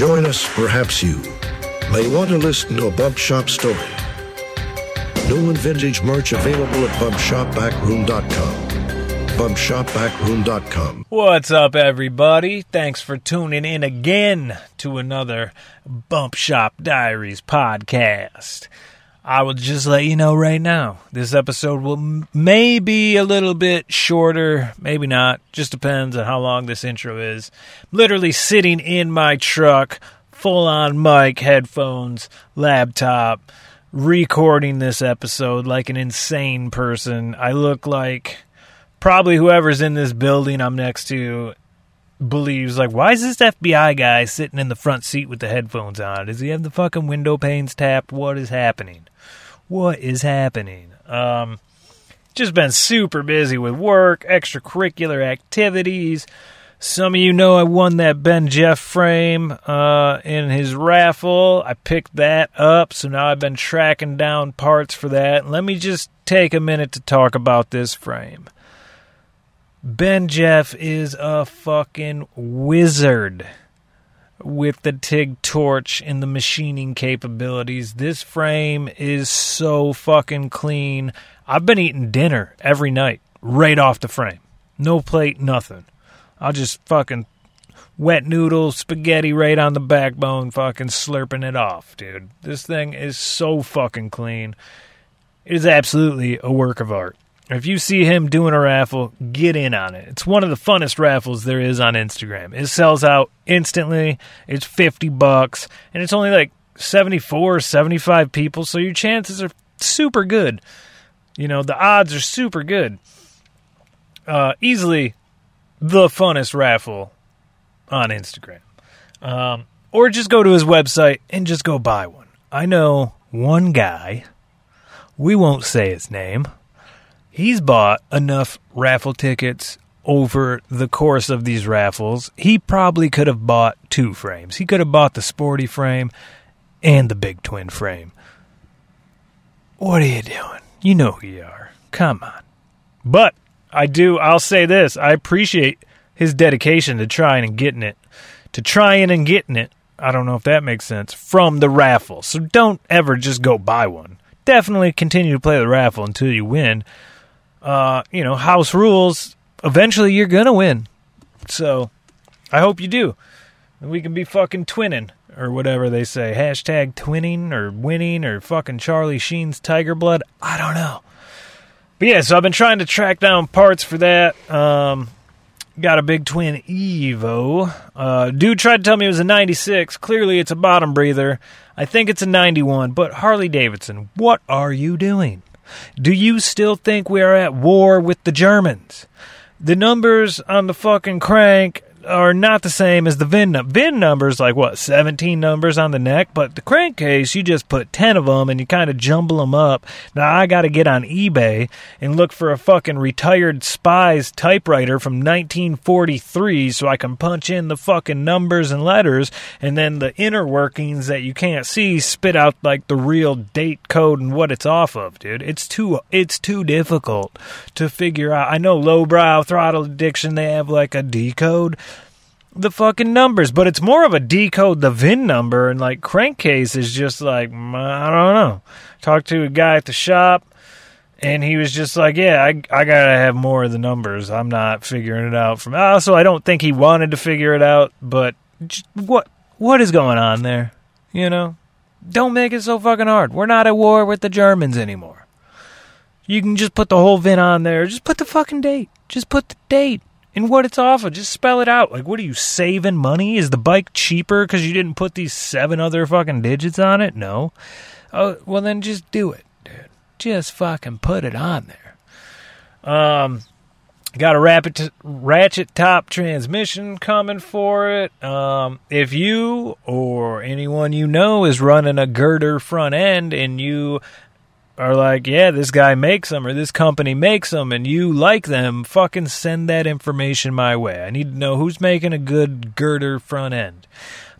join us, perhaps you may want to listen to a Bump Shop story. New and vintage merch available at bumpshopbackroom.com. Bumpshopbackroom.com. What's up, everybody? Thanks for tuning in again to another Bump Shop Diaries podcast. I will just let you know right now, this episode will m- may be a little bit shorter, maybe not. Just depends on how long this intro is. I'm literally sitting in my truck, full on mic, headphones, laptop, recording this episode like an insane person. I look like probably whoever's in this building I'm next to believes like why is this FBI guy sitting in the front seat with the headphones on? Does he have the fucking window panes tapped? What is happening? What is happening? Um just been super busy with work, extracurricular activities. Some of you know I won that Ben Jeff frame uh, in his raffle. I picked that up, so now I've been tracking down parts for that. Let me just take a minute to talk about this frame. Ben Jeff is a fucking wizard with the TIG torch and the machining capabilities. This frame is so fucking clean. I've been eating dinner every night right off the frame. No plate, nothing. I'll just fucking wet noodle spaghetti right on the backbone, fucking slurping it off, dude. This thing is so fucking clean. It is absolutely a work of art. If you see him doing a raffle, get in on it. It's one of the funnest raffles there is on Instagram. It sells out instantly. It's 50 bucks and it's only like 74 75 people, so your chances are super good. You know, the odds are super good. Uh, easily the funnest raffle on Instagram. Um, or just go to his website and just go buy one. I know one guy, we won't say his name, he's bought enough raffle tickets over the course of these raffles. He probably could have bought two frames. He could have bought the sporty frame and the big twin frame. What are you doing? You know who you are. Come on. But I do, I'll say this I appreciate his dedication to trying and getting it, to trying and getting it. I don't know if that makes sense from the raffle. So don't ever just go buy one. Definitely continue to play the raffle until you win. Uh, you know, house rules. Eventually, you're gonna win. So, I hope you do. We can be fucking twinning or whatever they say. Hashtag twinning or winning or fucking Charlie Sheen's Tiger Blood. I don't know. But yeah, so I've been trying to track down parts for that. Um, got a big twin Evo. Uh, dude tried to tell me it was a 96. Clearly, it's a bottom breather. I think it's a 91. But Harley Davidson, what are you doing? Do you still think we are at war with the Germans? The numbers on the fucking crank are not the same as the VIN number. VIN numbers like what, 17 numbers on the neck, but the crankcase, you just put 10 of them and you kind of jumble them up. Now I got to get on eBay and look for a fucking retired spy's typewriter from 1943 so I can punch in the fucking numbers and letters and then the inner workings that you can't see spit out like the real date code and what it's off of, dude. It's too it's too difficult to figure out. I know lowbrow throttle addiction they have like a decode the fucking numbers, but it's more of a decode the VIN number and like crankcase is just like mm, I don't know. Talked to a guy at the shop and he was just like, "Yeah, I I gotta have more of the numbers. I'm not figuring it out from." Also, I don't think he wanted to figure it out, but what what is going on there? You know, don't make it so fucking hard. We're not at war with the Germans anymore. You can just put the whole VIN on there. Just put the fucking date. Just put the date and what it's off of. Just spell it out. Like, what are you saving money? Is the bike cheaper because you didn't put these seven other fucking digits on it? No. Oh, well then just do it, dude. Just fucking put it on there. Um, got a rapid ratchet top transmission coming for it. Um, if you or anyone you know is running a girder front end and you are like, yeah, this guy makes them or this company makes them and you like them, fucking send that information my way. I need to know who's making a good girder front end.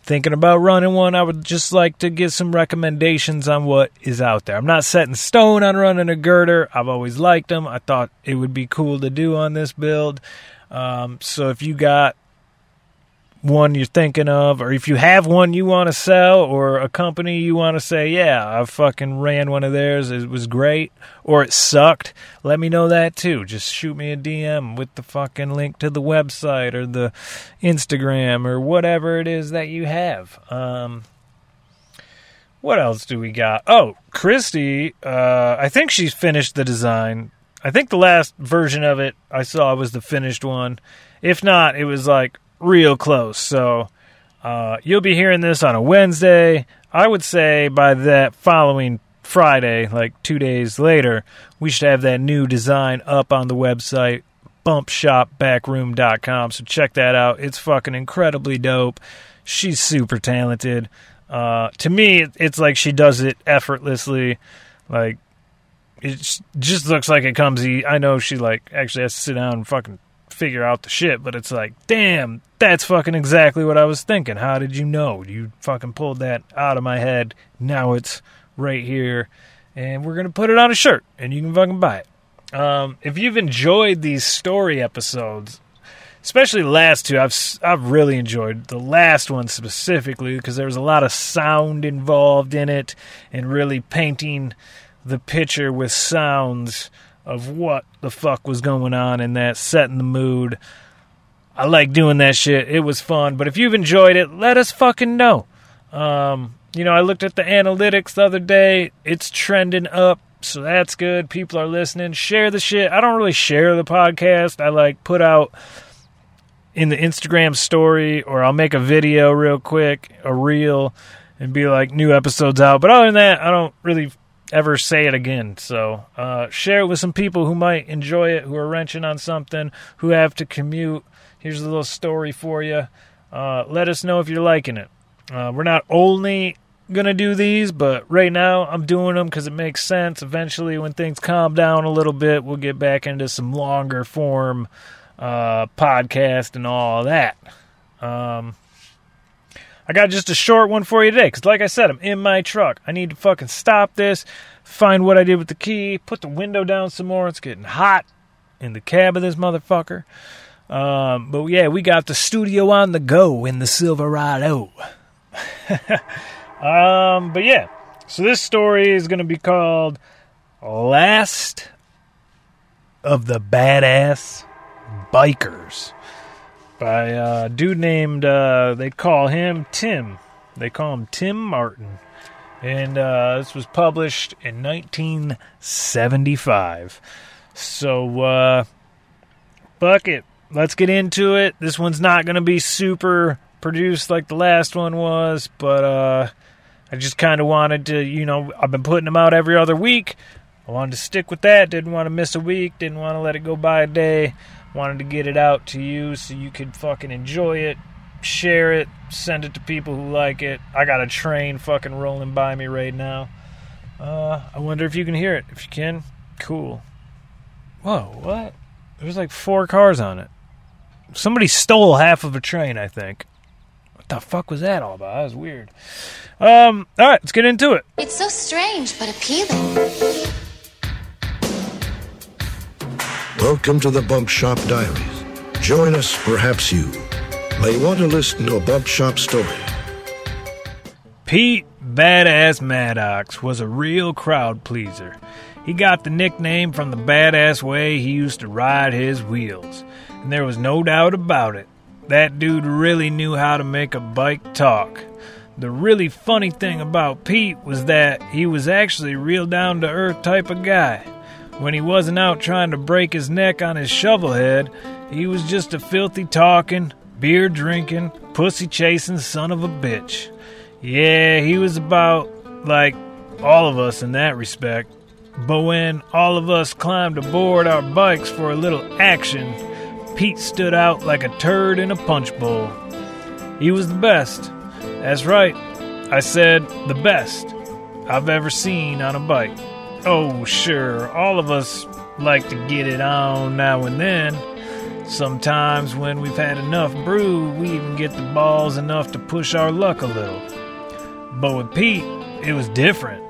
Thinking about running one, I would just like to get some recommendations on what is out there. I'm not set in stone on running a girder. I've always liked them. I thought it would be cool to do on this build. Um, so if you got one you're thinking of, or if you have one you want to sell, or a company you want to say, yeah, I fucking ran one of theirs, it was great, or it sucked, let me know that too. Just shoot me a DM with the fucking link to the website or the Instagram or whatever it is that you have. Um, what else do we got? Oh, Christy, uh, I think she's finished the design. I think the last version of it I saw was the finished one. If not, it was like real close. So uh, you'll be hearing this on a Wednesday. I would say by that following Friday, like two days later, we should have that new design up on the website, bumpshopbackroom.com. So check that out. It's fucking incredibly dope. She's super talented. Uh, to me, it's like she does it effortlessly. Like, it just looks like it comes. I know she like actually has to sit down and fucking figure out the shit, but it's like, damn, that's fucking exactly what I was thinking. How did you know? You fucking pulled that out of my head. Now it's right here, and we're gonna put it on a shirt, and you can fucking buy it. Um, if you've enjoyed these story episodes, especially the last two, I've I've really enjoyed the last one specifically because there was a lot of sound involved in it, and really painting the picture with sounds of what the fuck was going on in that, setting the mood. I like doing that shit. It was fun. But if you've enjoyed it, let us fucking know. Um, you know, I looked at the analytics the other day. It's trending up, so that's good. People are listening. Share the shit. I don't really share the podcast. I like put out in the Instagram story or I'll make a video real quick, a reel, and be like new episodes out. But other than that, I don't really ever say it again. So uh, share it with some people who might enjoy it, who are wrenching on something, who have to commute. Here's a little story for you. Uh, let us know if you're liking it. Uh, we're not only gonna do these, but right now I'm doing them because it makes sense. Eventually, when things calm down a little bit, we'll get back into some longer form uh, podcast and all that. Um, I got just a short one for you today because, like I said, I'm in my truck. I need to fucking stop this, find what I did with the key, put the window down some more. It's getting hot in the cab of this motherfucker. Um, but yeah, we got the studio on the go in the Silverado. um, but yeah, so this story is going to be called Last of the Badass Bikers by a dude named, uh, they call him Tim. They call him Tim Martin. And uh, this was published in 1975. So, uh, fuck it. Let's get into it. This one's not going to be super produced like the last one was, but uh, I just kind of wanted to, you know, I've been putting them out every other week. I wanted to stick with that. Didn't want to miss a week. Didn't want to let it go by a day. Wanted to get it out to you so you could fucking enjoy it, share it, send it to people who like it. I got a train fucking rolling by me right now. Uh, I wonder if you can hear it. If you can, cool. Whoa, what? There's like four cars on it. Somebody stole half of a train, I think. What the fuck was that all about? That was weird. Um, all right, let's get into it. It's so strange but appealing. Welcome to the Bump Shop Diaries. Join us, perhaps you may want to listen to a Bump Shop story. Pete Badass Maddox was a real crowd pleaser. He got the nickname from the badass way he used to ride his wheels, and there was no doubt about it. That dude really knew how to make a bike talk. The really funny thing about Pete was that he was actually a real down to earth type of guy. When he wasn't out trying to break his neck on his shovelhead, he was just a filthy talking, beer drinking, pussy chasing son of a bitch. Yeah, he was about like all of us in that respect. But when all of us climbed aboard our bikes for a little action, Pete stood out like a turd in a punch bowl. He was the best. That's right. I said the best I've ever seen on a bike. Oh, sure, all of us like to get it on now and then. Sometimes when we've had enough brew, we even get the balls enough to push our luck a little. But with Pete, it was different.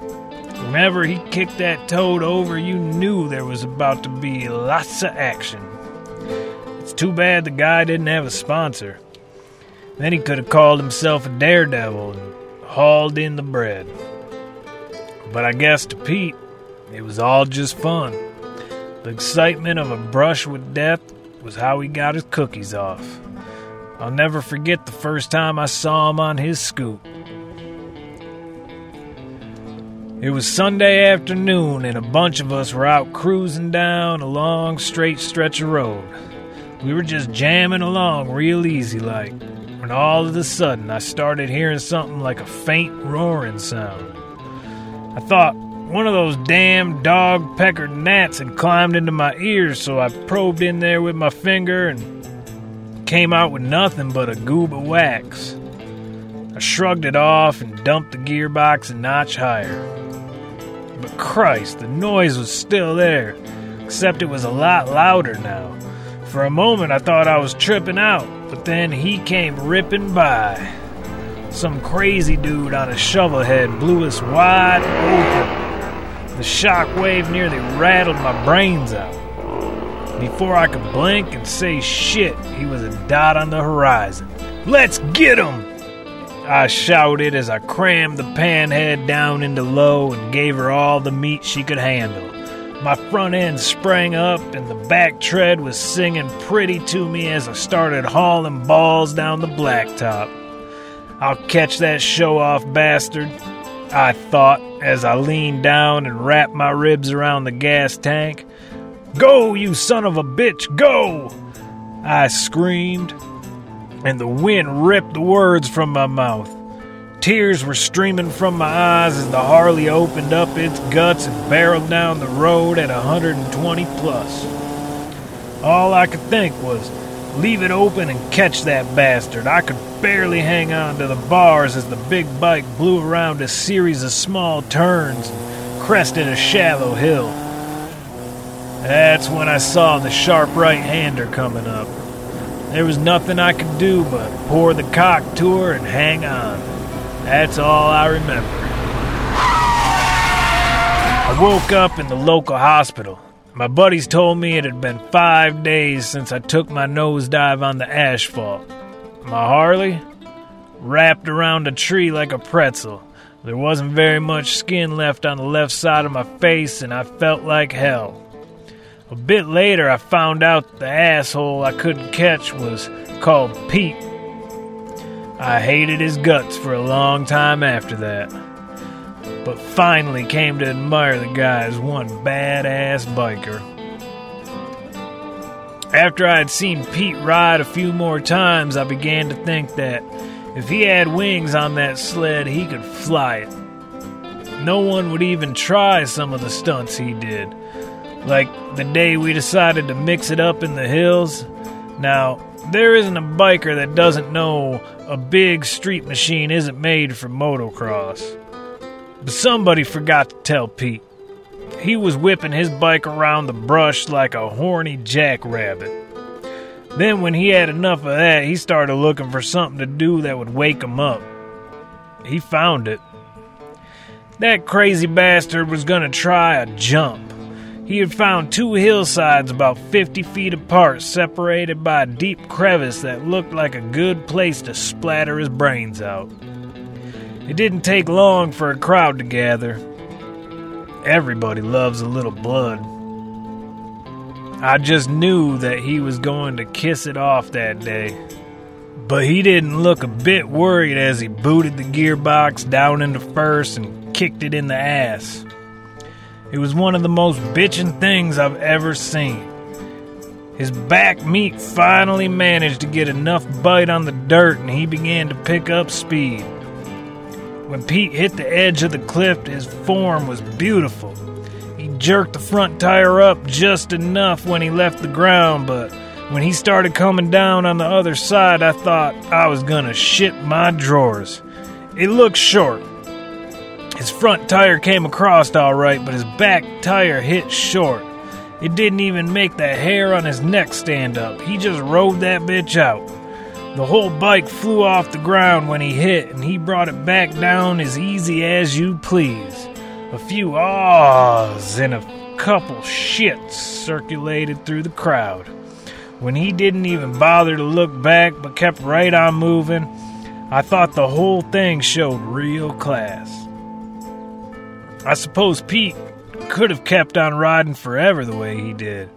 Whenever he kicked that toad over, you knew there was about to be lots of action. It's too bad the guy didn't have a sponsor. Then he could have called himself a daredevil and hauled in the bread. But I guess to Pete, it was all just fun. The excitement of a brush with death was how he got his cookies off. I'll never forget the first time I saw him on his scoop. It was Sunday afternoon, and a bunch of us were out cruising down a long, straight stretch of road. We were just jamming along real easy like, when all of a sudden I started hearing something like a faint roaring sound. I thought one of those damn dog peckered gnats had climbed into my ears, so I probed in there with my finger and came out with nothing but a goob of wax. I shrugged it off and dumped the gearbox a notch higher. But Christ, the noise was still there, except it was a lot louder now. For a moment I thought I was tripping out, but then he came ripping by. Some crazy dude on a shovel head blew us wide open. The shock wave nearly rattled my brains out. Before I could blink and say shit, he was a dot on the horizon. Let's get him! I shouted as I crammed the panhead down into low and gave her all the meat she could handle. My front end sprang up and the back tread was singing pretty to me as I started hauling balls down the blacktop. I'll catch that show off bastard, I thought as I leaned down and wrapped my ribs around the gas tank. Go, you son of a bitch, go! I screamed and the wind ripped the words from my mouth. Tears were streaming from my eyes as the Harley opened up its guts and barreled down the road at 120 plus. All I could think was, leave it open and catch that bastard. I could barely hang on to the bars as the big bike blew around a series of small turns and crested a shallow hill. That's when I saw the sharp right hander coming up. There was nothing I could do but pour the cock to her and hang on. That's all I remember. I woke up in the local hospital. My buddies told me it had been five days since I took my nosedive on the asphalt. My Harley? Wrapped around a tree like a pretzel. There wasn't very much skin left on the left side of my face, and I felt like hell. A bit later, I found out the asshole I couldn't catch was called Pete. I hated his guts for a long time after that, but finally came to admire the guy as one badass biker. After I had seen Pete ride a few more times, I began to think that if he had wings on that sled, he could fly it. No one would even try some of the stunts he did like the day we decided to mix it up in the hills. Now, there isn't a biker that doesn't know a big street machine isn't made for motocross. But somebody forgot to tell Pete. He was whipping his bike around the brush like a horny jackrabbit. Then, when he had enough of that, he started looking for something to do that would wake him up. He found it. That crazy bastard was gonna try a jump. He had found two hillsides about 50 feet apart, separated by a deep crevice that looked like a good place to splatter his brains out. It didn't take long for a crowd to gather. Everybody loves a little blood. I just knew that he was going to kiss it off that day. But he didn't look a bit worried as he booted the gearbox down into first and kicked it in the ass. It was one of the most bitchin' things I've ever seen. His back meat finally managed to get enough bite on the dirt and he began to pick up speed. When Pete hit the edge of the cliff, his form was beautiful. He jerked the front tire up just enough when he left the ground, but when he started coming down on the other side, I thought I was gonna shit my drawers. It looked short, his front tire came across all right, but his back tire hit short. It didn't even make the hair on his neck stand up. He just rode that bitch out. The whole bike flew off the ground when he hit, and he brought it back down as easy as you please. A few ahs and a couple shits circulated through the crowd. When he didn't even bother to look back but kept right on moving, I thought the whole thing showed real class. I suppose Pete could have kept on riding forever the way he did.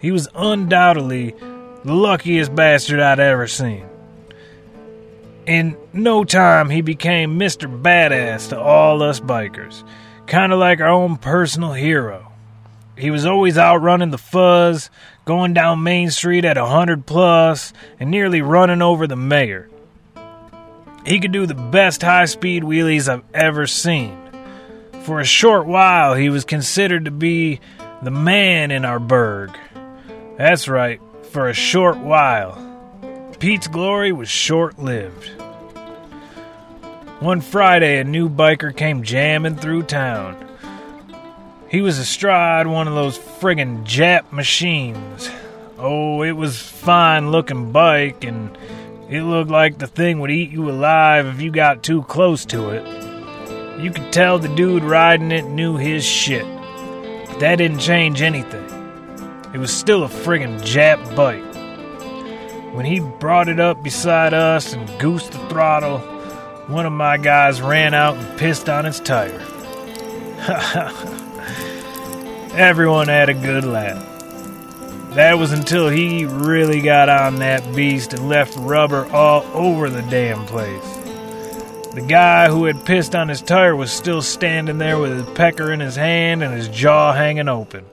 He was undoubtedly the luckiest bastard I'd ever seen. In no time, he became Mr. Badass to all us bikers, kind of like our own personal hero. He was always outrunning the fuzz, going down Main Street at a 100 plus, and nearly running over the mayor. He could do the best high speed wheelies I've ever seen. For a short while, he was considered to be the man in our burg. That's right, for a short while. Pete's glory was short lived. One Friday, a new biker came jamming through town. He was astride one of those friggin' Jap machines. Oh, it was fine looking bike, and it looked like the thing would eat you alive if you got too close to it. You could tell the dude riding it knew his shit. But that didn't change anything. It was still a friggin' Jap bike. When he brought it up beside us and goosed the throttle, one of my guys ran out and pissed on its tire. Everyone had a good laugh. That was until he really got on that beast and left rubber all over the damn place. The guy who had pissed on his tire was still standing there with his pecker in his hand and his jaw hanging open.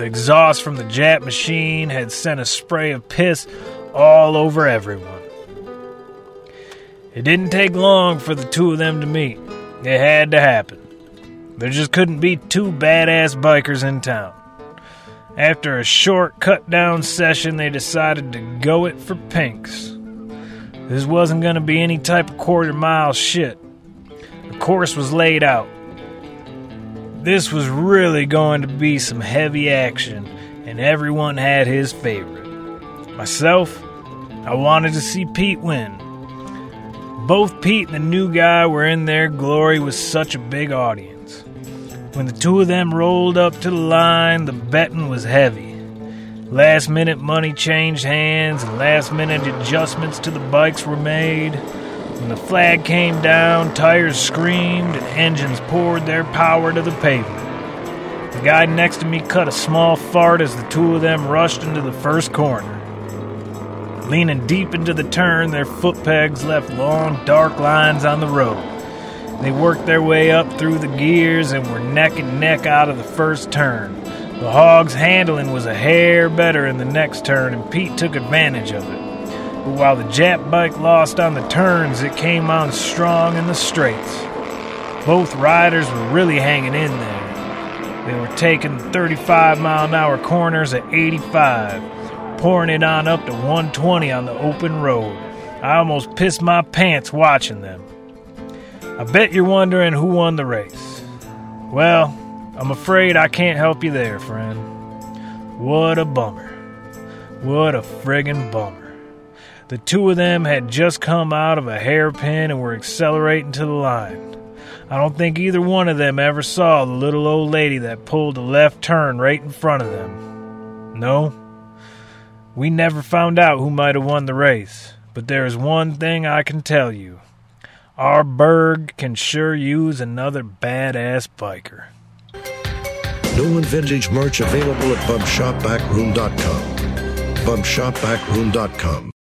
The exhaust from the Jap machine had sent a spray of piss all over everyone. It didn't take long for the two of them to meet. It had to happen. There just couldn't be two badass bikers in town. After a short cut down session, they decided to go it for pinks. This wasn't going to be any type of quarter mile shit. The course was laid out. This was really going to be some heavy action, and everyone had his favorite. Myself, I wanted to see Pete win. Both Pete and the new guy were in their glory with such a big audience. When the two of them rolled up to the line, the betting was heavy. Last minute money changed hands and last minute adjustments to the bikes were made. When the flag came down, tires screamed and engines poured their power to the pavement. The guy next to me cut a small fart as the two of them rushed into the first corner. Leaning deep into the turn, their foot pegs left long, dark lines on the road. They worked their way up through the gears and were neck and neck out of the first turn. The hog's handling was a hair better in the next turn, and Pete took advantage of it. But while the Jap bike lost on the turns, it came on strong in the straights. Both riders were really hanging in there. They were taking 35 mile an hour corners at 85, pouring it on up to 120 on the open road. I almost pissed my pants watching them. I bet you're wondering who won the race. Well, I'm afraid I can't help you there, friend. What a bummer. What a friggin' bummer. The two of them had just come out of a hairpin and were accelerating to the line. I don't think either one of them ever saw the little old lady that pulled a left turn right in front of them. No, we never found out who might have won the race, but there is one thing I can tell you. Our burg can sure use another badass biker. New and vintage merch available at bumpshopbackroom.com. bumpshopbackroom.com.